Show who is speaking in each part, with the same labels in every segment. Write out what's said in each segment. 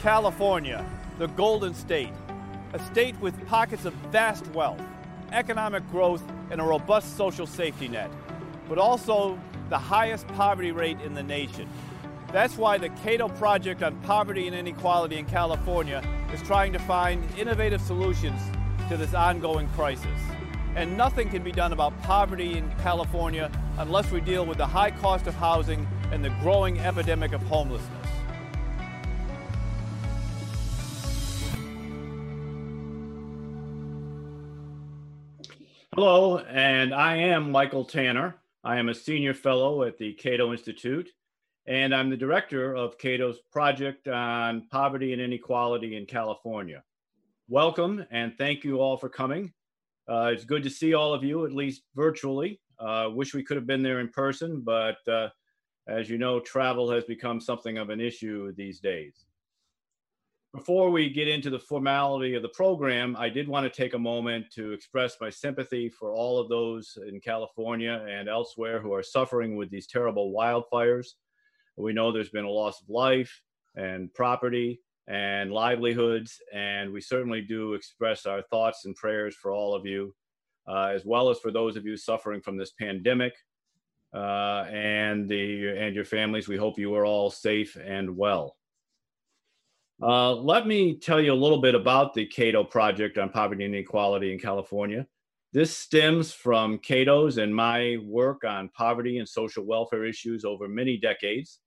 Speaker 1: California, the Golden State, a state with pockets of vast wealth, economic growth, and a robust social safety net, but also the highest poverty rate in the nation. That's why the Cato Project on Poverty and Inequality in California is trying to find innovative solutions to this ongoing crisis. And nothing can be done about poverty in California unless we deal with the high cost of housing and the growing epidemic of homelessness.
Speaker 2: Hello, and I am Michael Tanner. I am a senior fellow at the Cato Institute, and I'm the director of Cato's project on poverty and inequality in California. Welcome, and thank you all for coming. Uh, it's good to see all of you, at least virtually. Uh, wish we could have been there in person, but uh, as you know, travel has become something of an issue these days. Before we get into the formality of the program, I did want to take a moment to express my sympathy for all of those in California and elsewhere who are suffering with these terrible wildfires. We know there's been a loss of life and property and livelihoods, and we certainly do express our thoughts and prayers for all of you, uh, as well as for those of you suffering from this pandemic uh, and the and your families. We hope you are all safe and well. Uh, let me tell you a little bit about the Cato Project on Poverty and Inequality in California. This stems from Cato's and my work on poverty and social welfare issues over many decades.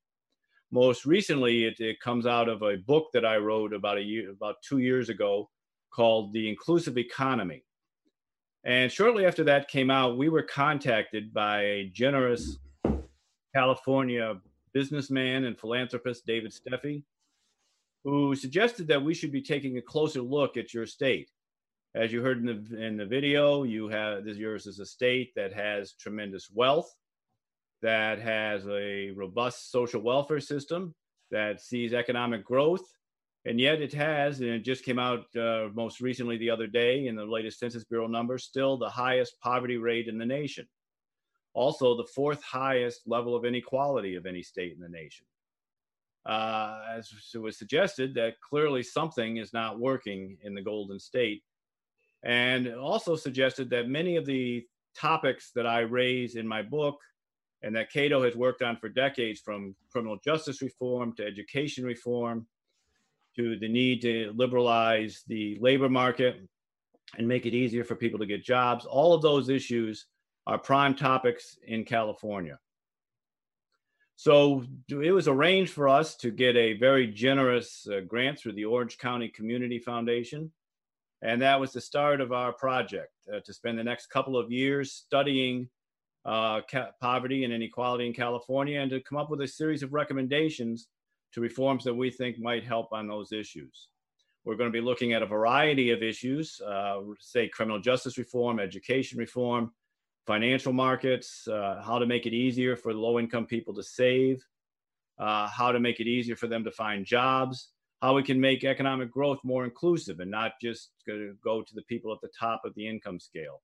Speaker 2: Most recently, it, it comes out of a book that I wrote about a year, about two years ago, called "The Inclusive Economy." And shortly after that came out, we were contacted by a generous California businessman and philanthropist, David Steffi, who suggested that we should be taking a closer look at your state. As you heard in the in the video, you have this yours is a state that has tremendous wealth, that has a robust social welfare system, that sees economic growth, and yet it has, and it just came out uh, most recently the other day in the latest Census Bureau numbers, still the highest poverty rate in the nation. Also, the fourth highest level of inequality of any state in the nation uh, as it was suggested, that clearly something is not working in the Golden State. And also suggested that many of the topics that I raise in my book and that Cato has worked on for decades, from criminal justice reform to education reform to the need to liberalize the labor market and make it easier for people to get jobs, all of those issues are prime topics in California. So it was arranged for us to get a very generous uh, grant through the Orange County Community Foundation. And that was the start of our project uh, to spend the next couple of years studying uh, ca- poverty and inequality in California and to come up with a series of recommendations to reforms that we think might help on those issues. We're going to be looking at a variety of issues, uh, say criminal justice reform, education reform, financial markets, uh, how to make it easier for low income people to save, uh, how to make it easier for them to find jobs, how we can make economic growth more inclusive and not just go to the people at the top of the income scale.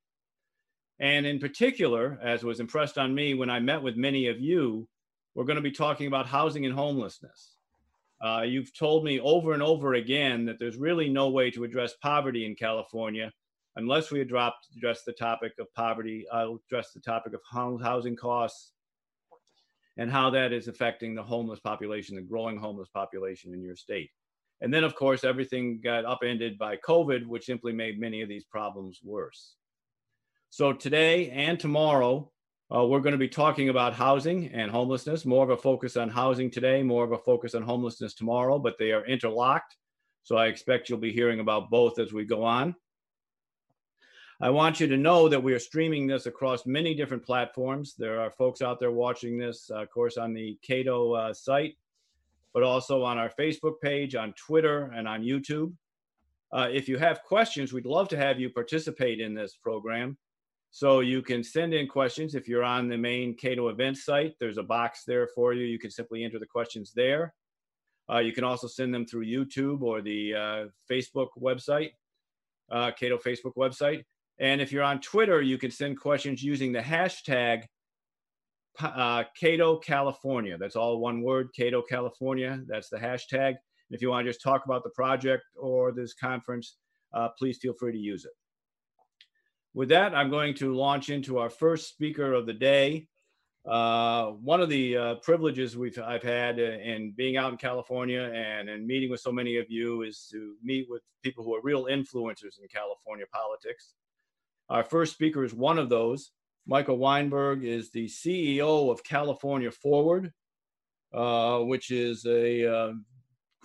Speaker 2: And in particular, as was impressed on me when I met with many of you, we're going to be talking about housing and homelessness. Uh, you've told me over and over again that there's really no way to address poverty in California unless we address, the topic of poverty, I'll address the topic of housing costs and how that is affecting the homeless population, the growing homeless population in your state. And then, of course, everything got upended by COVID, which simply made many of these problems worse. So today and tomorrow, uh, we're going to be talking about housing and homelessness, more of a focus on housing today, more of a focus on homelessness tomorrow, but they are interlocked. So I expect you'll be hearing about both as we go on. I want you to know that we are streaming this across many different platforms. There are folks out there watching this, uh, of course, on the Cato uh, site, but also on our Facebook page, on Twitter, and on YouTube. Uh, if you have questions, we'd love to have you participate in this program. So you can send in questions. If you're on the main Cato event site, there's a box there for you. You can simply enter the questions there. Uh, you can also send them through YouTube or the uh, Facebook website, uh, Cato Facebook website. And if you're on Twitter, you can send questions using the hashtag uh, Cato California. That's all one word, Cato California. That's the hashtag. if you want to just talk about the project or this conference, uh, please feel free to use it. With that, I'm going to launch into our first speaker of the day. Uh, one of the uh, privileges we've I've had in being out in California and in meeting with so many of you is to meet with people who are real influencers in California politics. Our first speaker is one of those. Micah Weinberg is the CEO of California Forward, uh, which is a uh,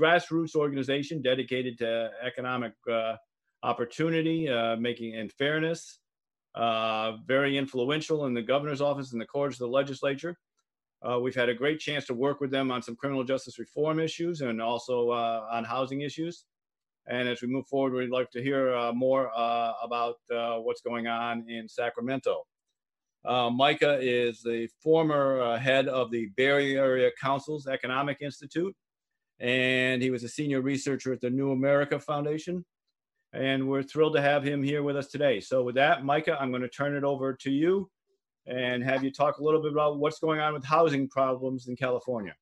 Speaker 2: grassroots organization dedicated to economic uh, opportunity, uh, making and fairness uh, very influential in the governor's office and the courts of the legislature. Uh, we've had a great chance to work with them on some criminal justice reform issues and also on housing issues. And as we move forward, we'd like to hear uh, more uh, about uh, what's going on in Sacramento. Micah is the former head of the Bay Area Council's Economic Institute, and he was a senior researcher at the New America Foundation and we're thrilled to have him here with us today. So with that, Micah, I'm going to turn it over to you and have you talk a little bit about what's going on with housing problems in California.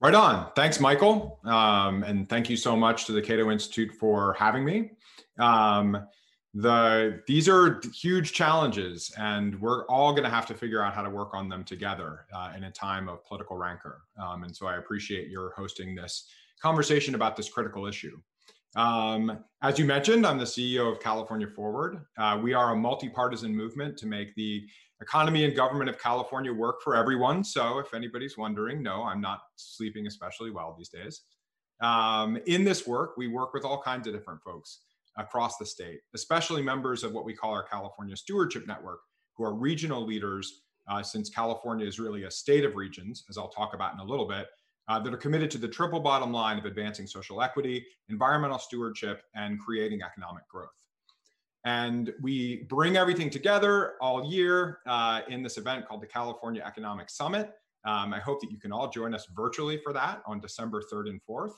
Speaker 3: Right on. Thanks, Michael. Um, and thank you so much to the Cato Institute for having me. Um, the these are huge challenges, and we're all going to have to figure out how to work on them together uh, in a time of political rancor. Um, and so I appreciate your hosting this conversation about this critical issue. Um, as you mentioned, I'm the CEO of California Forward. Uh, we are a multi-partisan movement to make the economy and government of California work for everyone. So if anybody's wondering, no, I'm not sleeping especially well these days. Um, in this work, we work with all kinds of different folks across the state, especially members of what we call our California Stewardship Network, who are regional leaders uh, since California is really a state of regions, as I'll talk about in a little bit, uh, that are committed to the triple bottom line of advancing social equity, environmental stewardship, and creating economic growth. And we bring everything together all year uh, in this event called the California Economic Summit. Um, I hope that you can all join us virtually for that on December 3rd and 4th,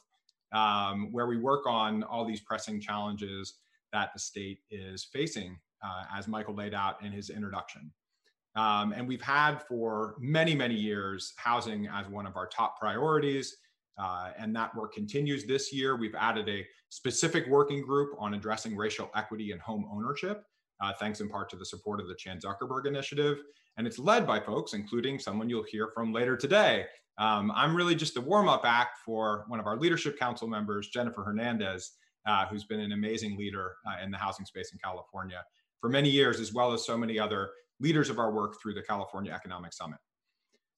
Speaker 3: um, where we work on all these pressing challenges that the state is facing, uh, as Michael laid out in his introduction. Um, and we've had for many, many years housing as one of our top priorities. Uh, and that work continues this year. We've added a specific working group on addressing racial equity and home ownership, uh, thanks in part to the support of the Chan Zuckerberg Initiative. And it's led by folks, including someone you'll hear from later today. Um, I'm really just the warm up act for one of our leadership council members, Jennifer Hernandez, uh, who's been an amazing leader uh, in the housing space in California for many years, as well as so many other leaders of our work through the California Economic Summit.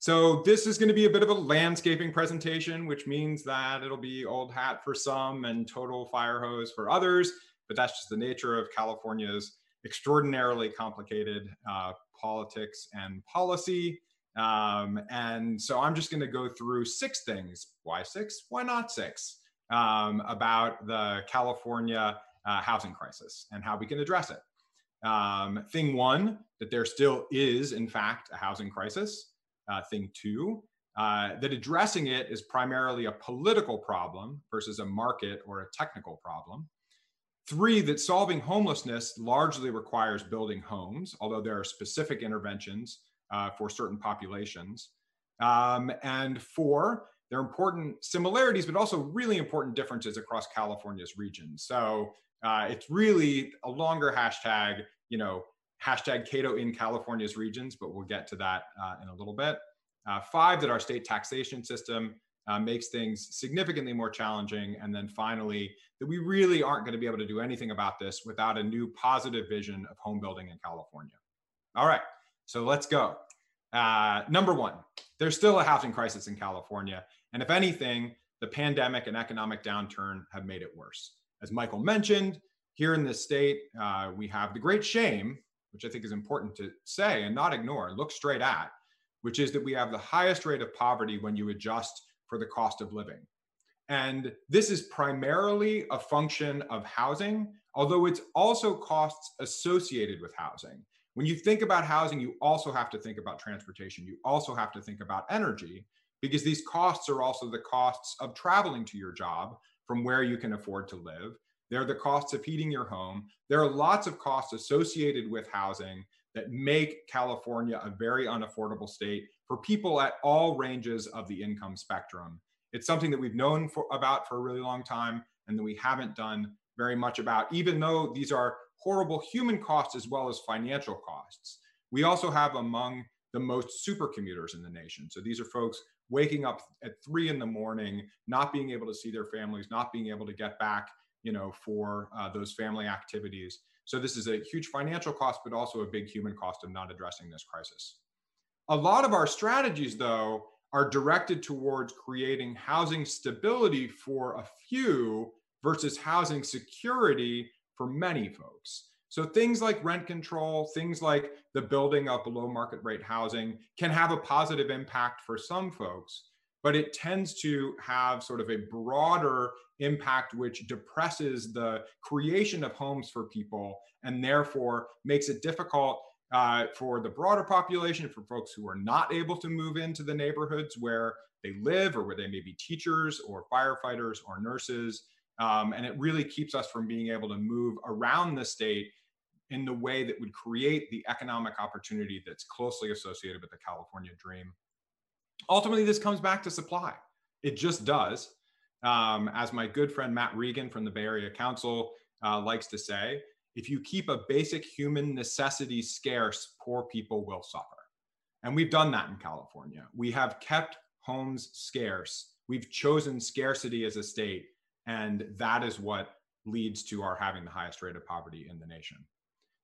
Speaker 3: So this is going to be a bit of a landscaping presentation, which means that it'll be old hat for some and total fire hose for others. But that's just the nature of California's extraordinarily complicated uh, politics and policy. Um, and so I'm just going to go through six things. Why six? Why not six? Um, about the California uh, housing crisis and how we can address it. Um, thing one, that there still is, in fact, a housing crisis. Uh, thing two, uh, that addressing it is primarily a political problem versus a market or a technical problem. Three, that solving homelessness largely requires building homes, although there are specific interventions uh, for certain populations. Um, and four, there are important similarities, but also really important differences across California's regions. So uh, it's really a longer hashtag, you know, hashtag Cato in California's regions, but we'll get to that uh, in a little bit. Uh, five, that our state taxation system uh, makes things significantly more challenging. And then finally, that we really aren't going to be able to do anything about this without a new positive vision of home building in California. All right, so let's go. Uh, number one, there's still a housing crisis in California. And if anything, the pandemic and economic downturn have made it worse. As Michael mentioned, here in this state, uh, we have the great shame, which I think is important to say and not ignore, look straight at, which is that we have the highest rate of poverty when you adjust for the cost of living. And this is primarily a function of housing, although it's also costs associated with housing. When you think about housing, you also have to think about transportation. You also have to think about energy because these costs are also the costs of traveling to your job from where you can afford to live. There are the costs of heating your home. There are lots of costs associated with housing that make California a very unaffordable state for people at all ranges of the income spectrum. It's something that we've known for, about for a really long time and that we haven't done very much about, even though these are horrible human costs as well as financial costs. We also have among the most super commuters in the nation. So these are folks waking up at three in the morning, not being able to see their families, not being able to get back, you know, for uh, those family activities. So this is a huge financial cost, but also a big human cost of not addressing this crisis. A lot of our strategies, though, are directed towards creating housing stability for a few versus housing security for many folks. So things like rent control, things like the building of below market rate housing can have a positive impact for some folks, but it tends to have sort of a broader impact which depresses the creation of homes for people and therefore makes it difficult uh, for the broader population, for folks who are not able to move into the neighborhoods where they live or where they may be teachers or firefighters or nurses. Um, and it really keeps us from being able to move around the state in the way that would create the economic opportunity that's closely associated with the California dream. Ultimately, this comes back to supply. It just does. Um, as my good friend Matt Regan from the Bay Area Council uh, likes to say, if you keep a basic human necessity scarce, poor people will suffer. And we've done that in California. We have kept homes scarce. We've chosen scarcity as a state. And that is what leads to our having the highest rate of poverty in the nation.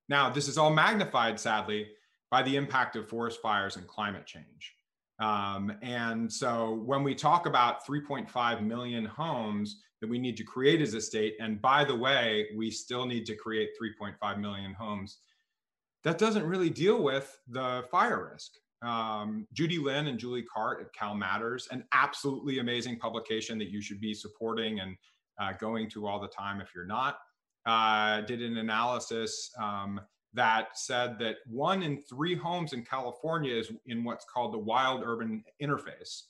Speaker 3: Now, this is all magnified, sadly, by the impact of forest fires and climate change. Um, and so when we talk about 3.5 million homes that we need to create as a state, and by the way, we still need to create 3.5 million homes, that doesn't really deal with the fire risk. Um, Judy Lin and Julie Cart at Cal Matters, an absolutely amazing publication that you should be supporting and uh, going to all the time if you're not, uh, did an analysis um, that said that one in three homes in California is in what's called the wild urban interface,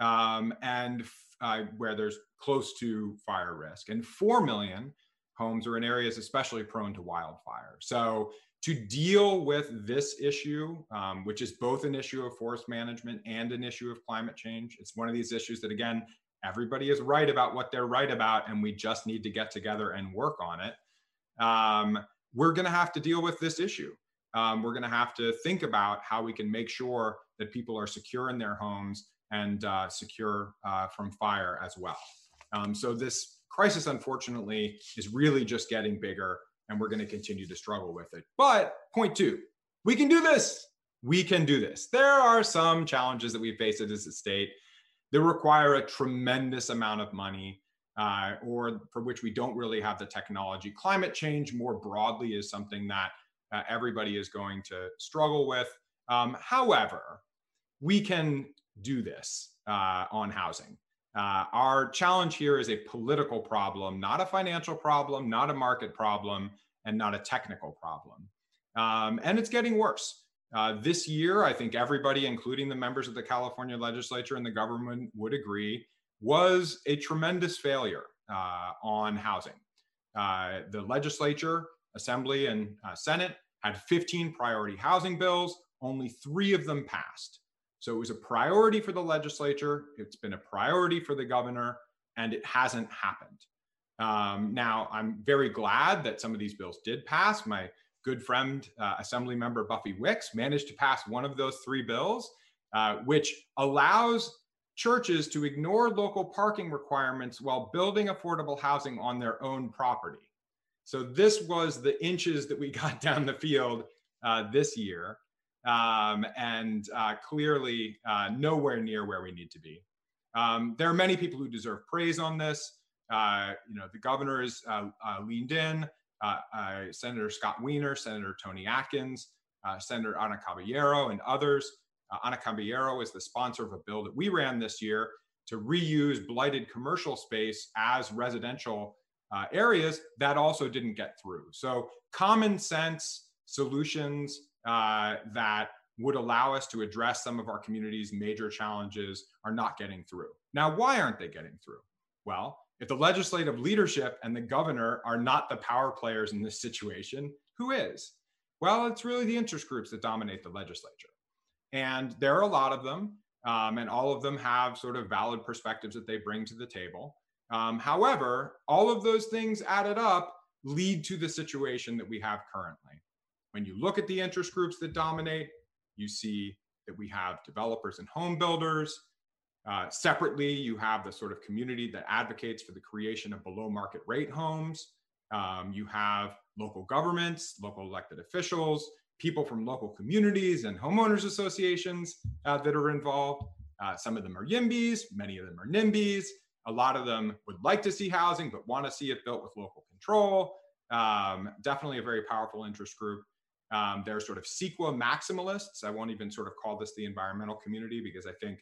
Speaker 3: um, and uh, where there's close to fire risk, and four million homes are in areas especially prone to wildfire. So to deal with this issue, um, which is both an issue of forest management and an issue of climate change, it's one of these issues that again everybody is right about what they're right about, and we just need to get together and work on it um, we're going to have to deal with this issue. Um, we're going to have to think about how we can make sure that people are secure in their homes and uh, secure uh, from fire as well. Um, so this crisis, unfortunately, is really just getting bigger, and we're going to continue to struggle with it. But point two, we can do this. We can do this. There are some challenges that we face as a state that require a tremendous amount of money uh, or for which we don't really have the technology. Climate change more broadly is something that uh, everybody is going to struggle with. Um, however, we can do this uh, on housing. Uh, our challenge here is a political problem, not a financial problem, not a market problem, and not a technical problem. Um, and it's getting worse. Uh, this year, I think everybody, including the members of the California legislature and the government, would agree was a tremendous failure uh, on housing. Uh, the legislature, assembly, and uh, Senate had 15 priority housing bills, only three of them passed. So it was a priority for the legislature, it's been a priority for the governor, and it hasn't happened. Um, now, I'm very glad that some of these bills did pass. My good friend, uh, Assembly Member Buffy Wicks, managed to pass one of those three bills, uh, which allows churches to ignore local parking requirements while building affordable housing on their own property. So this was the inches that we got down the field uh, this year, um, and uh, clearly uh, nowhere near where we need to be. Um, there are many people who deserve praise on this. Uh, you know, the governor has uh, uh, leaned in. Senator Scott Wiener, Senator Toni Atkins, Senator Anna Caballero, and others uh, Anna Caballero is the sponsor of a bill that we ran this year to reuse blighted commercial space as residential uh, areas that also didn't get through. So, common sense solutions uh, that would allow us to address some of our community's major challenges are not getting through. Now, why aren't they getting through? Well, if the legislative leadership and the governor are not the power players in this situation, who is? Well, it's really the interest groups that dominate the legislature. And there are a lot of them. um, and all of them have sort of valid perspectives that they bring to the table. Um, however, all of those things added up lead to the situation that we have currently. When you look at the interest groups that dominate, you see that we have developers and home builders. Uh, separately, you have the sort of community that advocates for the creation of below market rate homes. Um, you have local governments, local elected officials, people from local communities and homeowners associations uh, that are involved. Uh, some of them are YIMBYs, many of them are NIMBYs. A lot of them would like to see housing, but want to see it built with local control. Um, definitely a very powerful interest group. Um, they're sort of CEQA maximalists. I won't even sort of call this the environmental community because I think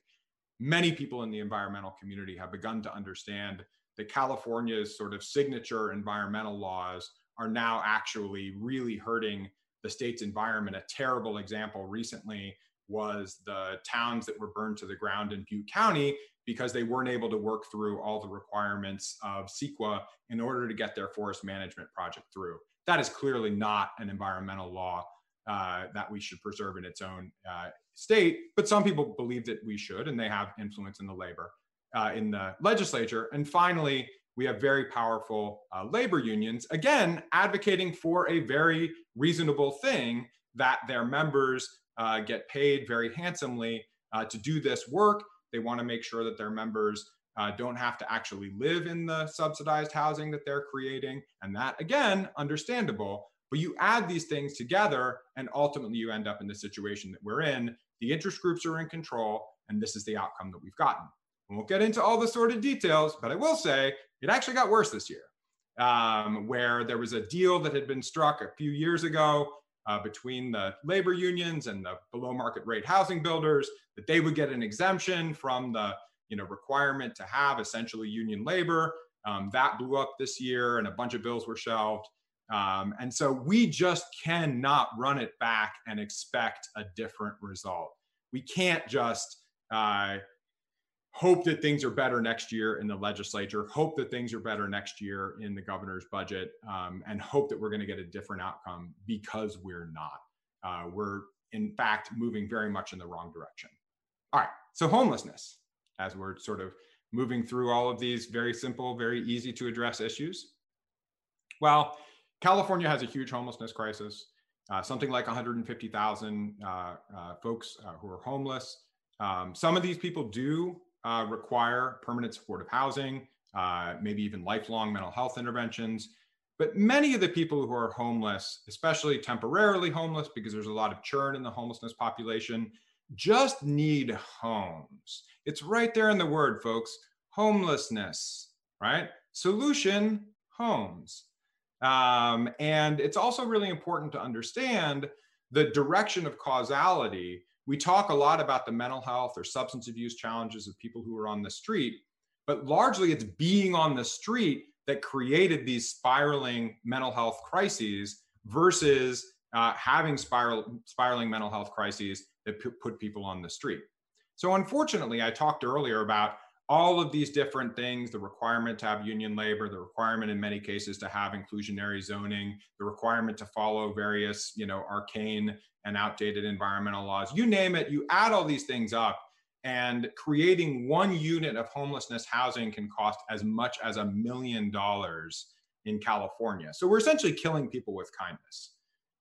Speaker 3: many people in the environmental community have begun to understand that California's sort of signature environmental laws are now actually really hurting the state's environment. A terrible example recently was the towns that were burned to the ground in Butte County because they weren't able to work through all the requirements of CEQA in order to get their forest management project through. That is clearly not an environmental law uh, that we should preserve in its own uh, state, but some people believe that we should, and they have influence in the labor, uh, in the legislature. And finally, we have very powerful uh, labor unions, again, advocating for a very reasonable thing that their members uh, get paid very handsomely uh, to do this work. They want to make sure that their members uh, don't have to actually live in the subsidized housing that they're creating. And that, again, understandable. But you add these things together, and ultimately you end up in the situation that we're in. The interest groups are in control, and this is the outcome that we've gotten. We won't get into all the sort of details, but I will say it actually got worse this year, um, where there was a deal that had been struck a few years ago uh, between the labor unions and the below market rate housing builders that they would get an exemption from the you know requirement to have essentially union labor. Um, that blew up this year, and a bunch of bills were shelved. Um, and so we just cannot run it back and expect a different result. We can't just uh, hope that things are better next year in the legislature, hope that things are better next year in the governor's budget, um, and hope that we're going to get a different outcome because we're not. Uh, we're, in fact, moving very much in the wrong direction. All right, so homelessness, as we're sort of moving through all of these very simple, very easy to address issues. Well, California has a huge homelessness crisis. Uh, something like 150,000 uh, uh, folks uh, who are homeless. Um, some of these people do uh, require permanent supportive housing, uh, maybe even lifelong mental health interventions. But many of the people who are homeless, especially temporarily homeless, because there's a lot of churn in the homelessness population, just need homes. It's right there in the word, folks homelessness, right? Solution homes. Um, and it's also really important to understand the direction of causality we talk a lot about the mental health or substance abuse challenges of people who are on the street, but largely it's being on the street that created these spiraling mental health crises versus uh, having spiral, spiraling mental health crises that p- put people on the street. So, unfortunately, I talked earlier about all of these different things the requirement to have union labor the requirement in many cases to have inclusionary zoning the requirement to follow various you know arcane and outdated environmental laws you name it you add all these things up and creating one unit of homelessness housing can cost as much as a million dollars in California. So we're essentially killing people with kindness.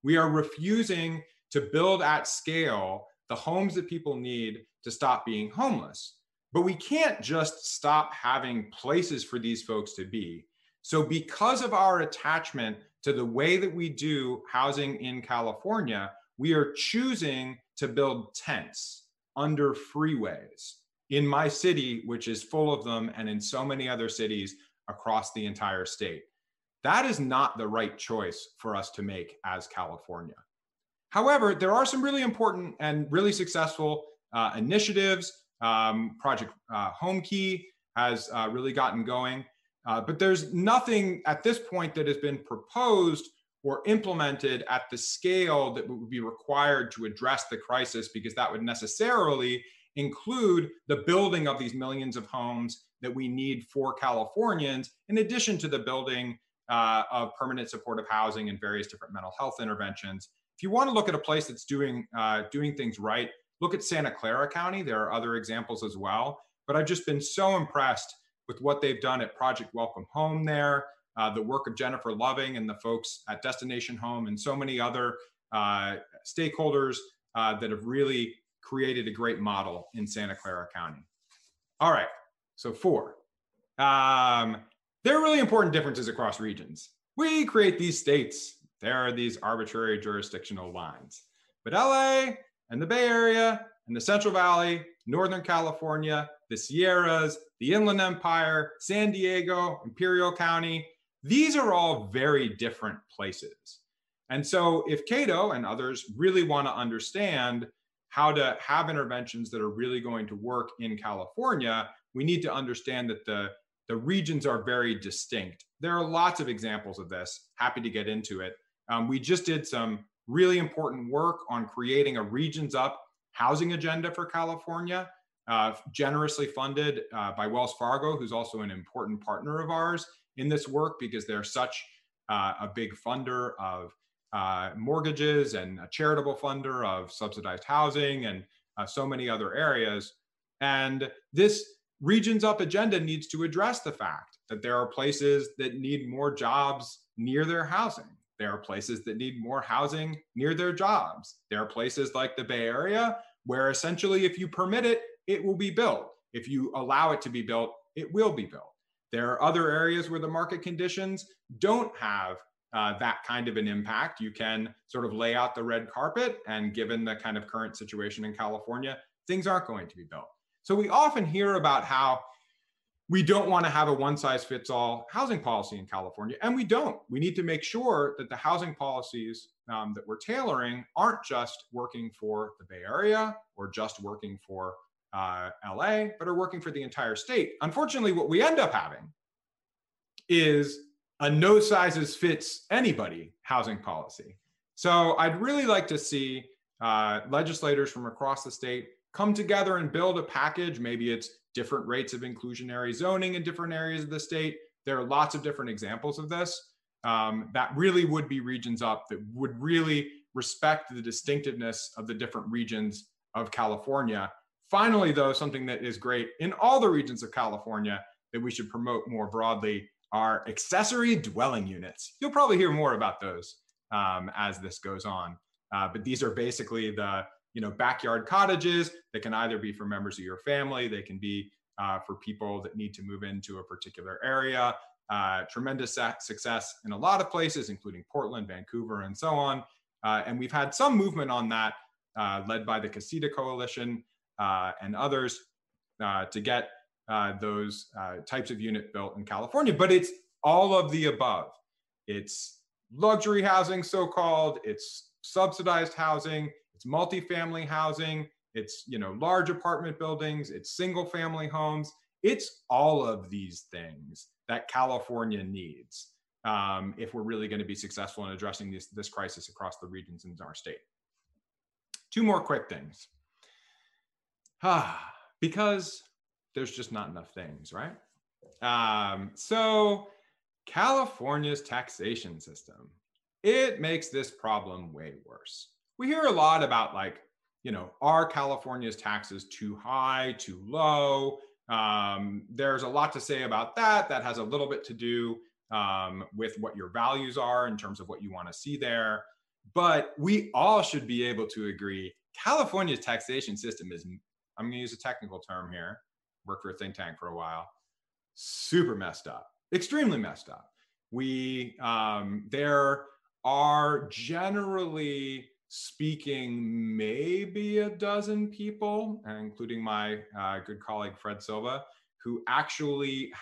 Speaker 3: We are refusing to build at scale the homes that people need to stop being homeless. But we can't just stop having places for these folks to be. So, because of our attachment to the way that we do housing in California, we are choosing to build tents under freeways in my city, which is full of them, and in so many other cities across the entire state. That is not the right choice for us to make as California. However, there are some really important and really successful uh, initiatives um, Project uh, Homekey has uh, really gotten going. Uh, but there's nothing at this point that has been proposed or implemented at the scale that would be required to address the crisis, because that would necessarily include the building of these millions of homes that we need for Californians, in addition to the building uh, of permanent supportive housing and various different mental health interventions. If you want to look at a place that's doing uh, doing things right, Look at Santa Clara County. There are other examples as well. But I've just been so impressed with what they've done at Project Welcome Home there, uh, the work of Jennifer Loving and the folks at Destination Home, and so many other uh, stakeholders uh, that have really created a great model in Santa Clara County. All right, so four. Um, there are really important differences across regions. We create these states. There are these arbitrary jurisdictional lines. But LA and the Bay Area and the Central Valley, Northern California, the Sierras, the Inland Empire, San Diego, Imperial County, these are all very different places. And so, if Cato and others really want to understand how to have interventions that are really going to work in California, we need to understand that the, the regions are very distinct. There are lots of examples of this. Happy to get into it. Um, we just did some really important work on creating a regions up housing agenda for California, uh, generously funded uh, by Wells Fargo, who's also an important partner of ours in this work because they're such uh, a big funder of uh, mortgages and a charitable funder of subsidized housing and uh, so many other areas. And this Regions Up agenda needs to address the fact that there are places that need more jobs near their housing. There are places that need more housing near their jobs. There are places like the Bay Area where essentially, if you permit it, it will be built. If you allow it to be built, it will be built. There are other areas where the market conditions don't have uh, that kind of an impact. You can sort of lay out the red carpet, and given the kind of current situation in California, things aren't going to be built. So we often hear about how we don't want to have a one size fits all housing policy in California, and we don't. We need to make sure that the housing policies um, that we're tailoring aren't just working for the Bay Area or just working for uh, LA, but are working for the entire state. Unfortunately, what we end up having is a no sizes fits anybody housing policy. So I'd really like to see uh, legislators from across the state come together and build a package. Maybe it's different rates of inclusionary zoning in different areas of the state. There are lots of different examples of this. Um, that really would be regions up that would really respect the distinctiveness of the different regions of California Finally, though, something that is great in all the regions of California that we should promote more broadly are accessory dwelling units. You'll probably hear more about those um, as this goes on. Uh, but these are basically the you know backyard cottages that can either be for members of your family, they can be uh, for people that need to move into a particular area. Uh, tremendous success in a lot of places, including Portland, Vancouver, and so on. Uh, and we've had some movement on that, uh, led by the Casita Coalition uh, and others uh, to get those types of unit built in California. But it's all of the above. It's luxury housing, so called. It's subsidized housing. It's multifamily housing. It's you know large apartment buildings. It's single family homes. It's all of these things that California needs um, if we're really going to be successful in addressing this, this crisis across the regions in our state. Two more quick things. Ah, because there's just not enough things, right? Um, so California's taxation system, it makes this problem way worse. We hear a lot about like, you know, are California's taxes too high, too low? Um, there's a lot to say about that. That has a little bit to do um, with what your values are in terms of what you want to see there. But we all should be able to agree California's taxation system is I'm going to use a technical term here, worked for a think tank for a while, super messed up, extremely messed up. We, um, there are generally speaking, maybe a dozen people, including my uh, good colleague Fred Silva, who actually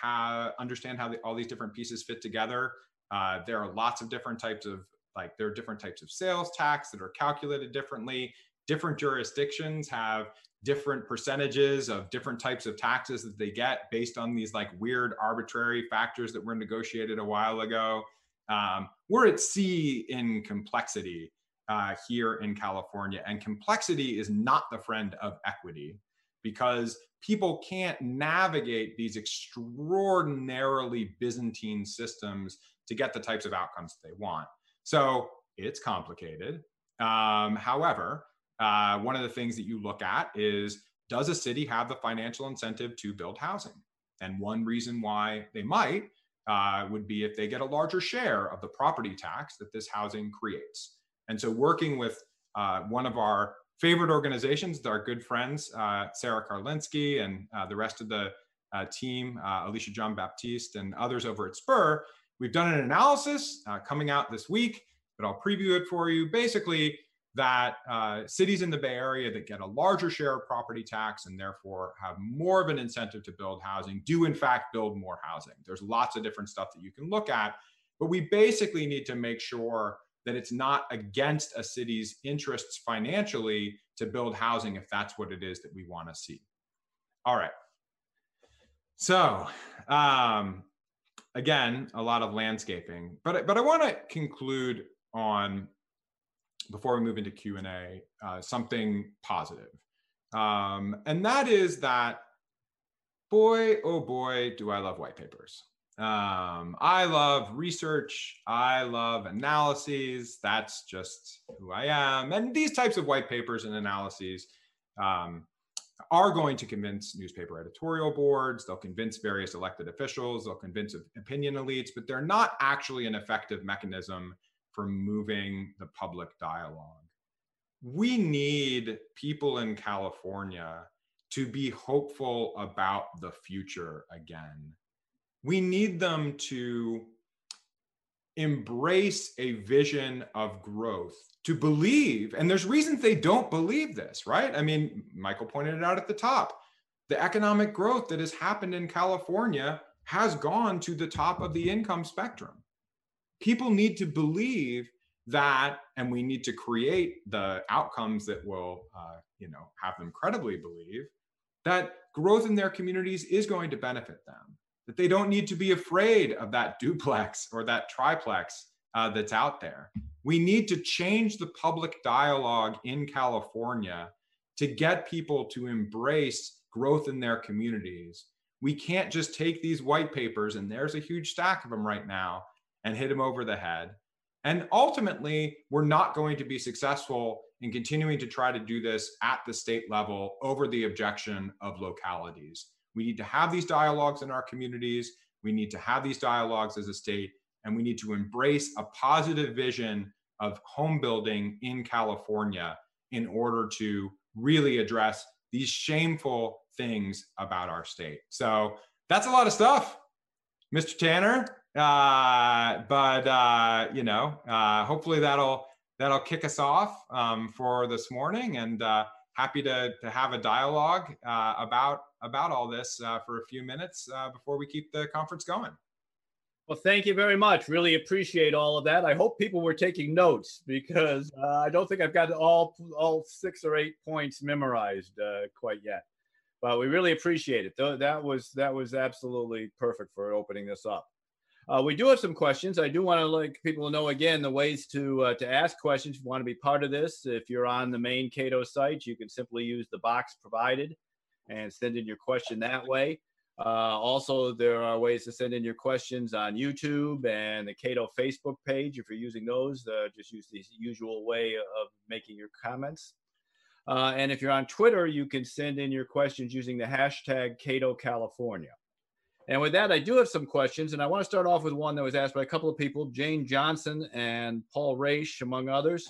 Speaker 3: understand how the, all these different pieces fit together. Uh, there are lots of different types of like there are different types of sales tax that are calculated differently. Different jurisdictions have different percentages of different types of taxes that they get based on these like weird arbitrary factors that were negotiated a while ago. Um, we're at sea in complexity uh, here in California, and complexity is not the friend of equity because people can't navigate these extraordinarily Byzantine systems to get the types of outcomes they want. So it's complicated. Um, however, uh, one of the things that you look at is does a city have the financial incentive to build housing? And one reason why they might uh, would be if they get a larger share of the property tax that this housing creates. And so, working with uh, one of our favorite organizations, our good friends, uh, Sarah Karlinsky and uh, the rest of the uh, team, uh, Alicia John Baptiste and others over at Spur, we've done an analysis coming out this week, but I'll preview it for you. Basically, that uh, cities in the Bay Area that get a larger share of property tax and therefore have more of an incentive to build housing do, in fact, build more housing. There's lots of different stuff that you can look at, but we basically need to make sure that it's not against a city's interests financially to build housing if that's what it is that we want to see. All right. So, um, again, a lot of landscaping, but but I want to conclude on before we move into Q and A, uh, something positive, um, and that is that, boy, oh boy, do I love white papers. Um, I love research. I love analyses. That's just who I am. And these types of white papers and analyses um, are going to convince newspaper editorial boards. They'll convince various elected officials. They'll convince opinion elites, but they're not actually an effective mechanism for moving the public dialogue. We need people in California to be hopeful about the future again. We need them to embrace a vision of growth, to believe, and there's reasons they don't believe this, right? I mean, Michael pointed it out at the top. The economic growth that has happened in California has gone to the top of the income spectrum people need to believe that and we need to create the outcomes that will uh, you know have them credibly believe that growth in their communities is going to benefit them that they don't need to be afraid of that duplex or that triplex uh, that's out there we need to change the public dialogue in california to get people to embrace growth in their communities we can't just take these white papers and there's a huge stack of them right now and hit them over the head. And ultimately, we're not going to be successful in continuing to try to do this at the state level over the objection of localities. We need to have these dialogues in our communities. We need to have these dialogues as a state, and we need to embrace a positive vision of home building in California in order to really address these shameful things about our state. So that's a lot of stuff. Mr. Tanner, uh, but uh, you know, uh, hopefully that'll that'll kick us off um, for this morning, and uh, happy to to have a dialogue uh, about about all this uh, for a few minutes before we keep the conference going.
Speaker 2: Well, thank you very much. Really appreciate all of that. I hope people were taking notes because I don't think I've got all all six or eight points memorized quite yet but we really appreciate it. That was that was absolutely perfect for opening this up. Uh, we do have some questions. I do want to let people know again the ways to uh, to ask questions. If you want to be part of this, if you're on the main Cato site, you can simply use the box provided and send in your question that way. Uh, also, there are ways to send in your questions on YouTube and the Cato Facebook page. If you're using those, uh, just use the usual way of making your comments. Uh, and if you're on Twitter, you can send in your questions using the hashtag Cato California. And with that, I do have some questions, and I want to start off with one that was asked by a couple of people, Jane Johnson and Paul Raish, among others,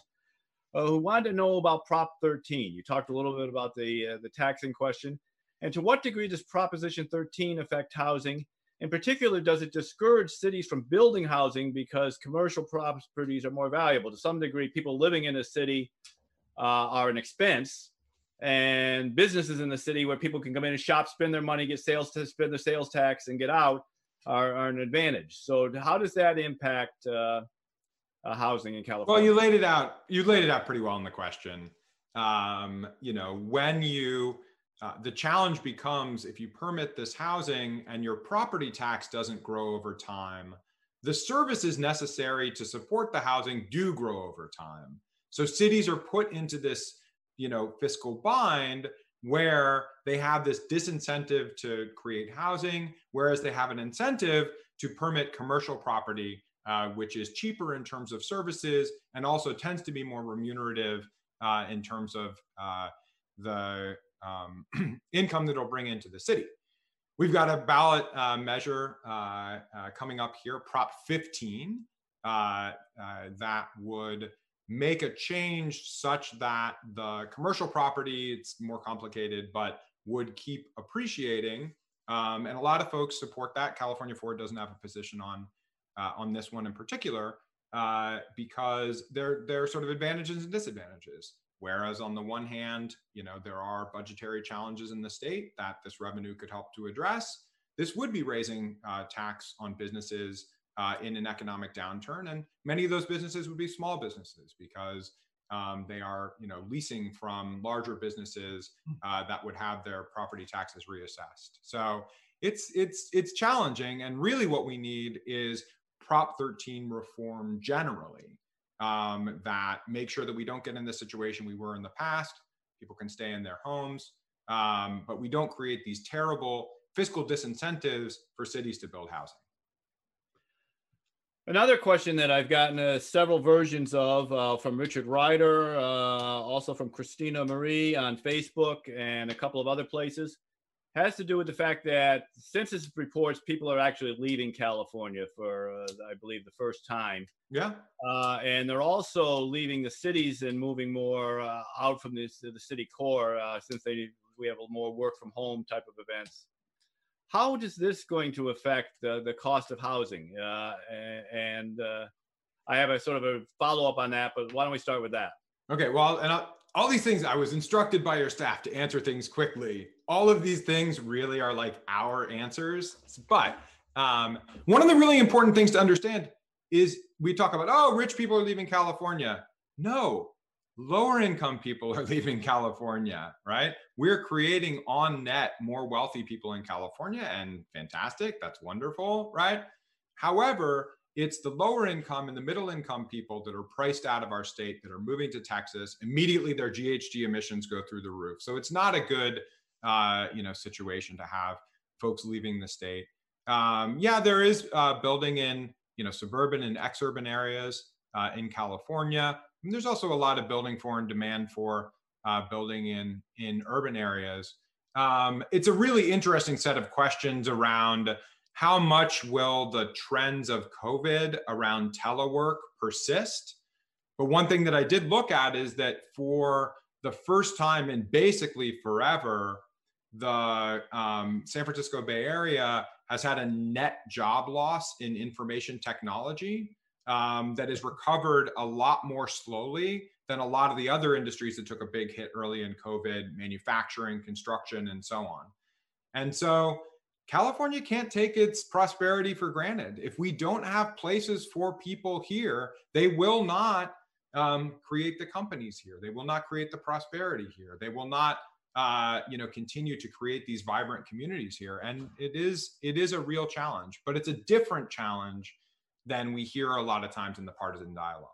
Speaker 2: uh, who wanted to know about Prop 13. You talked a little bit about the uh, the taxing question, and to what degree does Proposition 13 affect housing? In particular, does it discourage cities from building housing because commercial properties are more valuable? To some degree, people living in a city uh, are an expense, and businesses in the city where people can come in and shop, spend their money, get sales to spend their sales tax, and get out are, are an advantage. So, how does that impact uh, uh, housing in California?
Speaker 3: Well, you laid it out. You laid it out pretty well in the question. Um, you know, when you uh, the challenge becomes if you permit this housing and your property tax doesn't grow over time, the services necessary to support the housing do grow over time. So cities are put into this you know fiscal bind where they have this disincentive to create housing whereas they have an incentive to permit commercial property uh, which is cheaper in terms of services and also tends to be more remunerative uh, in terms of uh, the um, income that it'll bring into the city. We've got a ballot uh, measure uh, uh, coming up here, Prop 15, uh, that would make a change such that the commercial property, it's more complicated, but would keep appreciating. Um, and a lot of folks support that. California Forward doesn't have a position on uh, on this one in particular uh, because there there are sort of advantages and disadvantages. Whereas on the one hand, you know, there are budgetary challenges in the state that this revenue could help to address. This would be raising uh, tax on businesses uh, in an economic downturn, and many of those businesses would be small businesses because um, they are, you know, leasing from larger businesses hmm. uh, that would have their property taxes reassessed. So it's it's it's challenging, and really what we need is Prop 13 reform generally um, that make sure that we don't get in the situation we were in the past. People can stay in their homes, um, but we don't create these terrible fiscal disincentives for cities to build housing.
Speaker 2: Another question that I've gotten uh, several versions of uh, from Richard Ryder, uh, also from Christina Marie on Facebook, and a couple of other places has to do with the fact that census reports people are actually leaving California for, uh, I believe, the first time.
Speaker 3: Yeah.
Speaker 2: Uh, and they're also leaving the cities and moving more uh, out from this, the city core uh, since they we have more work from home type of events. How is this going to affect the, the cost of housing? Uh, and uh, I have a sort of a follow up on that, but why don't we start with that?
Speaker 3: Okay. Well, and I'll, all these things I was instructed by your staff to answer things quickly. All of these things really are like our answers. But um, one of the really important things to understand is we talk about, oh, rich people are leaving California. No, lower income people are leaving California, right? We're creating on net more wealthy people in California and fantastic. That's wonderful, right? However, it's the lower income and the middle income people that are priced out of our state that are moving to Texas. Immediately, their GHG emissions go through the roof. So it's not a good, uh, you know, situation to have folks leaving the state. Um, yeah, there is uh, building in, you know, suburban and exurban areas uh, in California. And there's also a lot of building for and demand for uh, building in in urban areas. Um, it's a really interesting set of questions around how much will the trends of COVID around telework persist? But one thing that I did look at is that for the first time in basically forever, the um, San Francisco Bay Area has had a net job loss in information technology um, that has recovered a lot more slowly than a lot of the other industries that took a big hit early in COVID, manufacturing, construction, and so on. And so California can't take its prosperity for granted. If we don't have places for people here, they will not um, create the companies here. They will not create the prosperity here. They will not, uh, you know, continue to create these vibrant communities here. And it is it is a real challenge, but it's a different challenge than we hear a lot of times in the partisan dialogue.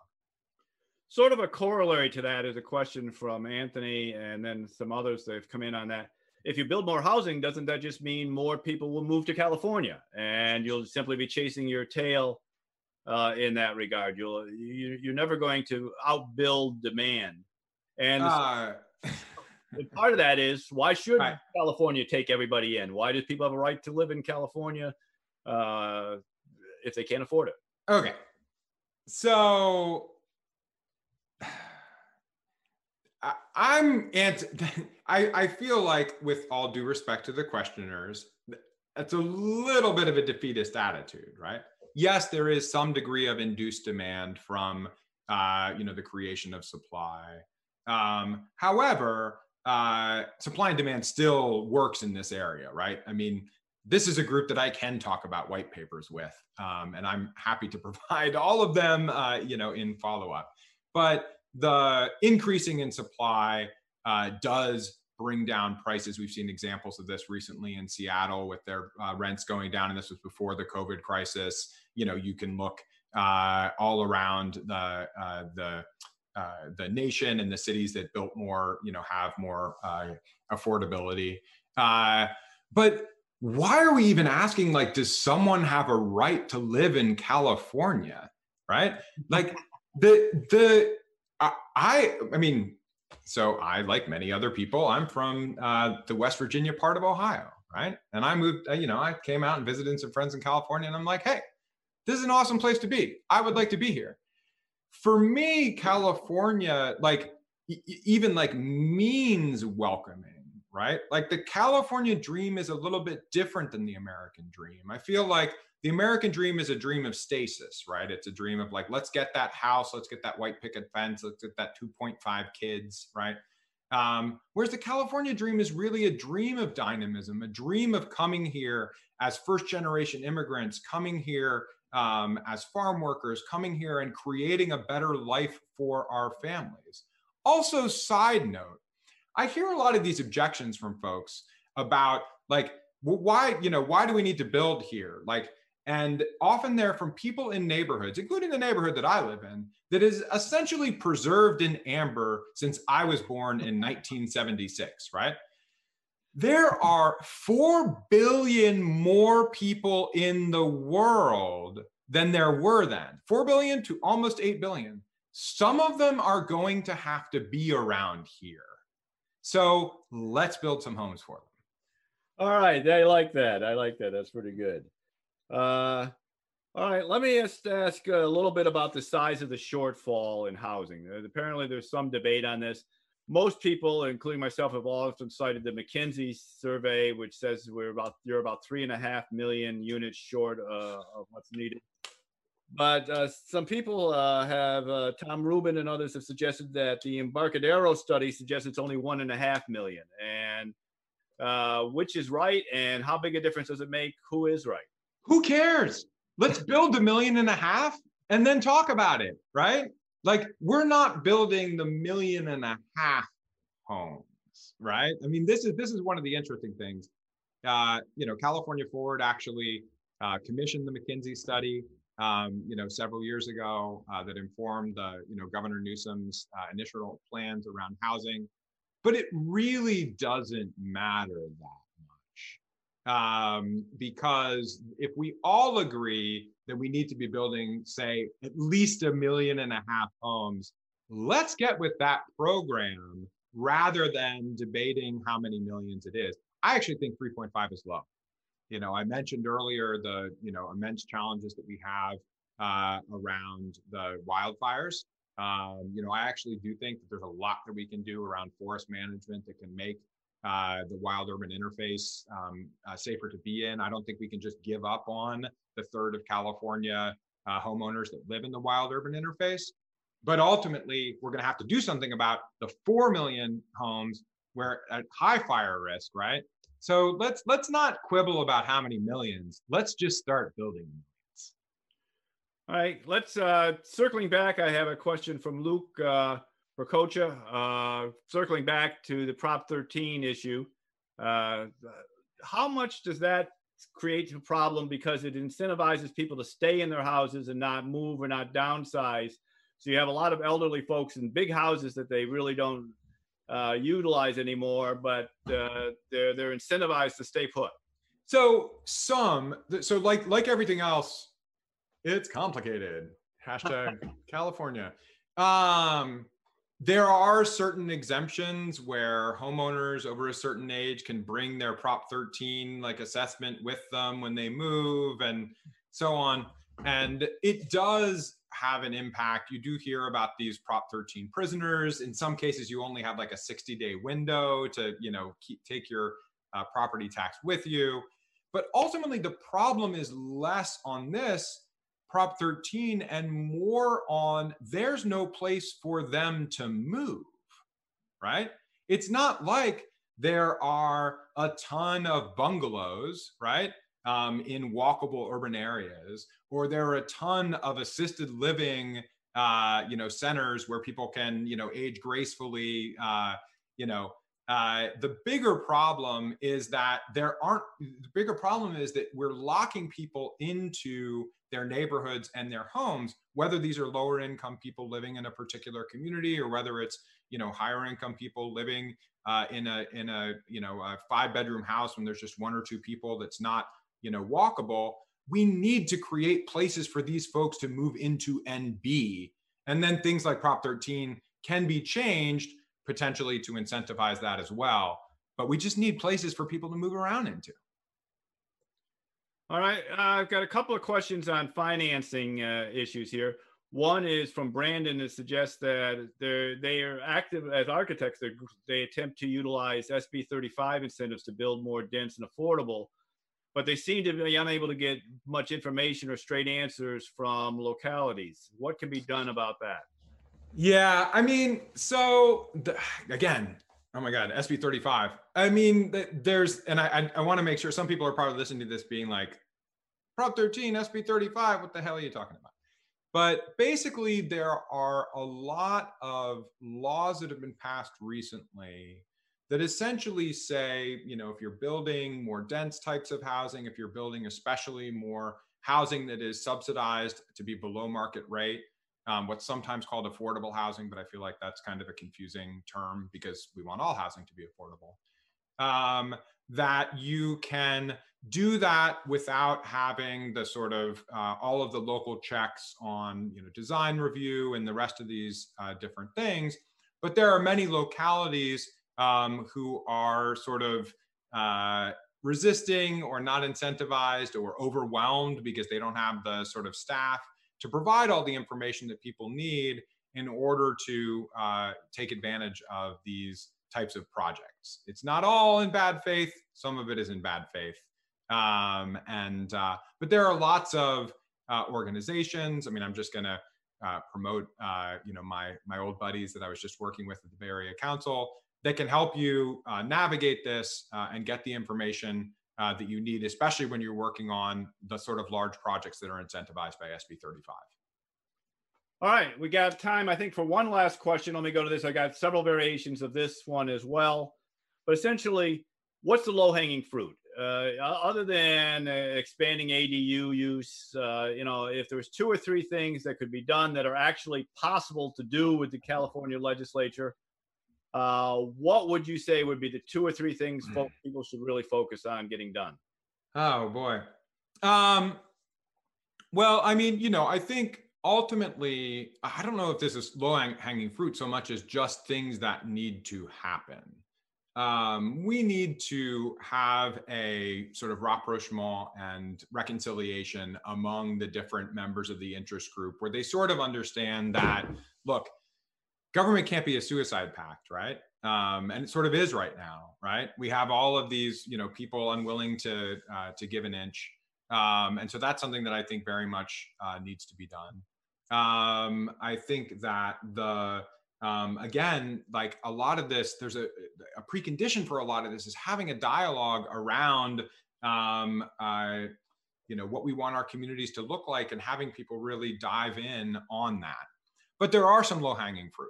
Speaker 2: Sort of a corollary to that is a question from Anthony and then some others that have come in on that if you build more housing, doesn't that just mean more people will move to California and you'll simply be chasing your tail uh, in that regard? You'll you, you're never going to outbuild demand, and, uh, part of that is why should right. California take everybody in? Why do people have a right to live in California uh, if they can't afford it?
Speaker 3: Okay, so I, am anti. I, I feel like, with all due respect to the questioners, it's a little bit of a defeatist attitude, right? Yes, there is some degree of induced demand from, uh, you know, the creation of supply. Um, however, uh, supply and demand still works in this area, right? I mean, this is a group that I can talk about white papers with, um, and I'm happy to provide all of them, uh, you know, in follow up. But the increasing in supply uh, does bring down prices. We've seen examples of this recently in Seattle with their uh, rents going down, and this was before the COVID crisis. You know, you can look uh, all around the uh, the uh, the nation and the cities that built more, you know, have more affordability. but why are we even asking? Like, does someone have a right to live in California? Right? Like the the I, I mean, so I, like many other people, I'm from uh, the West Virginia part of Ohio, right? And I moved, uh, you know, I came out and visited some friends in California, and I'm like, hey, this is an awesome place to be. I would like to be here. For me, California, like even like means welcoming right? Like the California dream is a little bit different than the American dream. I feel like the American dream is a dream of stasis, right? It's a dream of like, let's get that house, let's get that white picket fence, let's get that 2.5 kids, right? Um, whereas the California dream is really a dream of dynamism, a dream of coming here as first generation immigrants, coming here um, as farm workers, coming here and creating a better life for our families. Also, side note, I hear a lot of these objections from folks about like, why, you know, why do we need to build here? Like, and often they're from people in neighborhoods, including the neighborhood that I live in, that is essentially preserved in amber since I was born in 1976, right? There are 4 billion more people in the world than there were then. 4 billion to almost 8 billion. Some of them are going to have to be around here. So let's build some homes for them.
Speaker 2: All right. I like that. I like that. That's pretty good. Uh, all right. Let me just ask a little bit about the size of the shortfall in housing. Apparently, there's some debate on this. Most people, including myself, have often cited the McKinsey survey, which says we're about you're about three and a half million units short uh, of what's needed. But uh, some people uh, have, uh, Tom Rubin and others have suggested that the Embarcadero study suggests it's only one and a half million. And uh, which is right? And how big a difference does it make? Who is right?
Speaker 3: Who cares? Let's build a million and a half and then talk about it, right? Like, we're not building the million and a half homes, right? I mean, this is this is one of the interesting things. Uh, you know, California Forward actually uh, commissioned the McKinsey study um, you know, several years ago uh, that informed, uh, you know, Governor Newsom's uh, initial plans around housing. But it really doesn't matter that much um, because if we all agree that we need to be building, say, at least a million and a half homes, let's get with that program rather than debating how many millions it is. I actually think 3.5 is low you know, I mentioned earlier the, you know, immense challenges that we have uh, around the wildfires. Um, you know, I actually do think that there's a lot that we can do around forest management that can make uh, the wild urban interface um, uh, safer to be in. I don't think we can just give up on the third of California uh, homeowners that live in the wild urban interface. But ultimately, we're going to have to do something about the 4 million homes where at high fire risk, right? So let's let's not quibble about how many millions. Let's just start building millions.
Speaker 2: All right, let's uh circling back. I have a question from Luke uh uh circling back to the Prop 13 issue. Uh how much does that create a problem because it incentivizes people to stay in their houses and not move or not downsize? So you have a lot of elderly folks in big houses that they really don't uh, utilize anymore, but uh, they're they're incentivized to stay put.
Speaker 3: So some, so like like everything else, it's complicated. Hashtag California. Um, there are certain exemptions where homeowners over a certain age can bring their Prop 13 like assessment with them when they move and so on. And it does have an impact. You do hear about these Prop 13 prisoners. In some cases, you only have like a 60 day window to, you know, keep, take your uh, property tax with you. But ultimately, the problem is less on this Prop 13 and more on there's no place for them to move, right? It's not like there are a ton of bungalows, right? Um, in walkable urban areas, or there are a ton of assisted living, uh, you know, centers where people can, you know, age gracefully. Uh, you know, uh, the bigger problem is that there aren't. The bigger problem is that we're locking people into their neighborhoods and their homes, whether these are lower income people living in a particular community or whether it's you know higher income people living uh, in a in a you know a five bedroom house when there's just one or two people that's not you know walkable we need to create places for these folks to move into and be and then things like prop 13 can be changed potentially to incentivize that as well. But we just need places for people to move around into.
Speaker 2: All right, uh, I've got a couple of questions on financing uh, issues here. One is from Brandon that suggests that they are active as architects. They attempt to utilize SB 35 incentives to build more dense and affordable, but they seem to be unable to get much information or straight answers from localities. What can be done about that?
Speaker 3: Yeah, I mean, so the, again, oh my God, SB 35. I mean, there's, and I, I, I want to make sure some people are probably listening to this being like, Prop 13, SB 35, what the hell are you talking about? But basically, there are a lot of laws that have been passed recently that essentially say, you know, if you're building more dense types of housing, if you're building especially more housing that is subsidized to be below market rate, um, what's sometimes called affordable housing, but I feel like that's kind of a confusing term because we want all housing to be affordable. Um, that you can do that without having the sort of uh, all of the local checks on you know design review and the rest of these uh, different things but there are many localities um, who are sort of uh, resisting or not incentivized or overwhelmed because they don't have the sort of staff to provide all the information that people need in order to uh, take advantage of these types of projects. It's not all in bad faith. Some of it is in bad faith. Um, and uh, but there are lots of uh, organizations. I mean, I'm just going to uh, promote, uh, you know, my my old buddies that I was just working with at the Bay Area Council that can help you uh, navigate this uh, and get the information that you need, especially when you're working on the sort of large projects that are incentivized by SB 35.
Speaker 2: All right, we got time, I think, for one last question. Let me go to this. I got several variations of this one as well. But essentially, what's the low hanging fruit? Uh, other than uh, expanding ADU use, uh, you know, if there's two or three things that could be done that are actually possible to do with the California legislature, uh, what would you say would be the two or three things hmm. people should really focus on getting done?
Speaker 3: Oh boy. Um, well, I mean, you know, I think ultimately, I don't know if this is low hanging fruit so much as just things that need to happen um, we need to have a sort of rapprochement and reconciliation among the different members of the interest group where they sort of understand that, look, government can't be a suicide pact, right? Um, and it sort of is right now, right? We have all of these, you know, people unwilling to uh, to give an inch, um, and so that's something that I think very much uh, needs to be done. Um, I think that the um, again, like a lot of this, there's a, a, precondition for a lot of this is having a dialogue around, um, uh, you know, what we want our communities to look like and having people really dive in on that. But there are some low hanging fruit.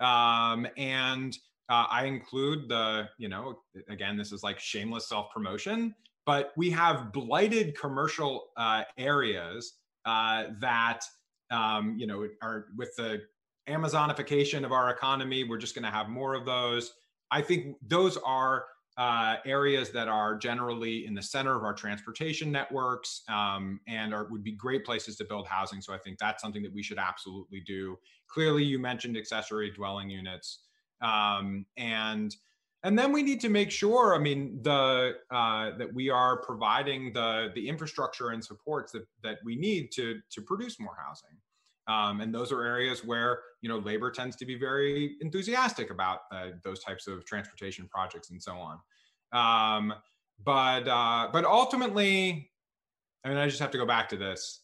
Speaker 3: Um, and uh, I include the, you know, again, this is like shameless self promotion, but we have blighted commercial uh, areas uh, that, um, you know, are with the Amazonification of our economy. We're just going to have more of those. I think those are uh, areas that are generally in the center of our transportation networks um, and are, would be great places to build housing. So I think that's something that we should absolutely do. Clearly, you mentioned accessory dwelling units, um, and and then we need to make sure. I mean, the uh, that we are providing the the infrastructure and supports that that we need to to produce more housing. Um, and those are areas where you know labor tends to be very enthusiastic about uh, those types of transportation projects and so on. Um, but uh, but ultimately, I mean, I just have to go back to this.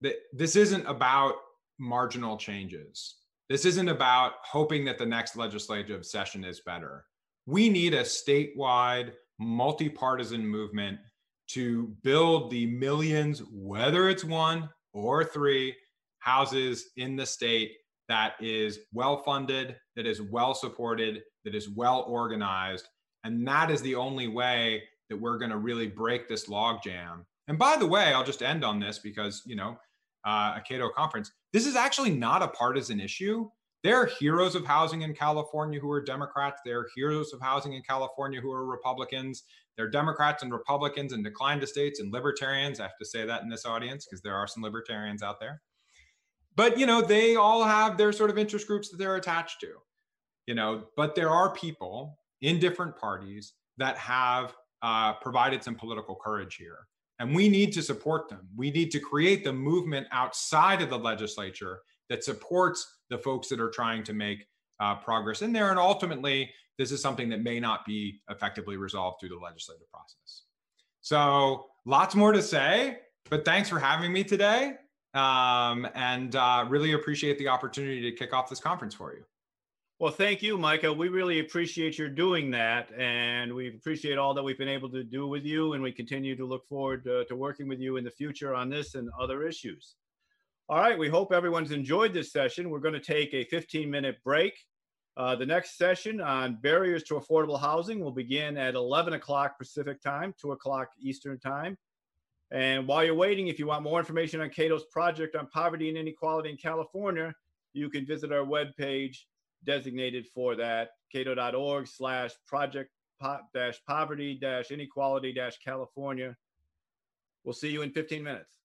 Speaker 3: That this isn't about marginal changes. This isn't about hoping that the next legislative session is better. We need a statewide, multi-partisan movement to build the millions, whether it's one or three, houses in the state that is well funded, that is well supported, that is well organized. And that is the only way that we're going to really break this logjam. And by the way, I'll just end on this because, you know, uh, a Cato conference, this is actually not a partisan issue. There are heroes of housing in California who are Democrats. There are heroes of housing in California who are Republicans. There are Democrats and Republicans and decline-to-states and libertarians. I have to say that in this audience because there are some libertarians out there but you know they all have their sort of interest groups that they're attached to you know, but there are people in different parties that have uh, provided some political courage here. And we need to support them. We need to create the movement outside of the legislature that supports the folks that are trying to make uh, progress in there. And ultimately, this is something that may not be effectively resolved through the legislative process. So, lots more to say, but thanks for having me today. Um, and uh, really appreciate the opportunity to kick off this conference for you.
Speaker 2: Well, thank you, Micah. We really appreciate your doing that, and we appreciate all that we've been able to do with you, and we continue to look forward to, to working with you in the future on this and other issues. All right, we hope everyone's enjoyed this session. We're going to take a 15 minute break. Uh, the next session on barriers to affordable housing will begin at 11 o'clock Pacific time, 2 o'clock Eastern time. And while you're waiting, if you want more information on Cato's project on poverty and inequality in California, you can visit our webpage designated for that, cato.org slash project dash poverty dash inequality dash California. We'll see you in 15 minutes.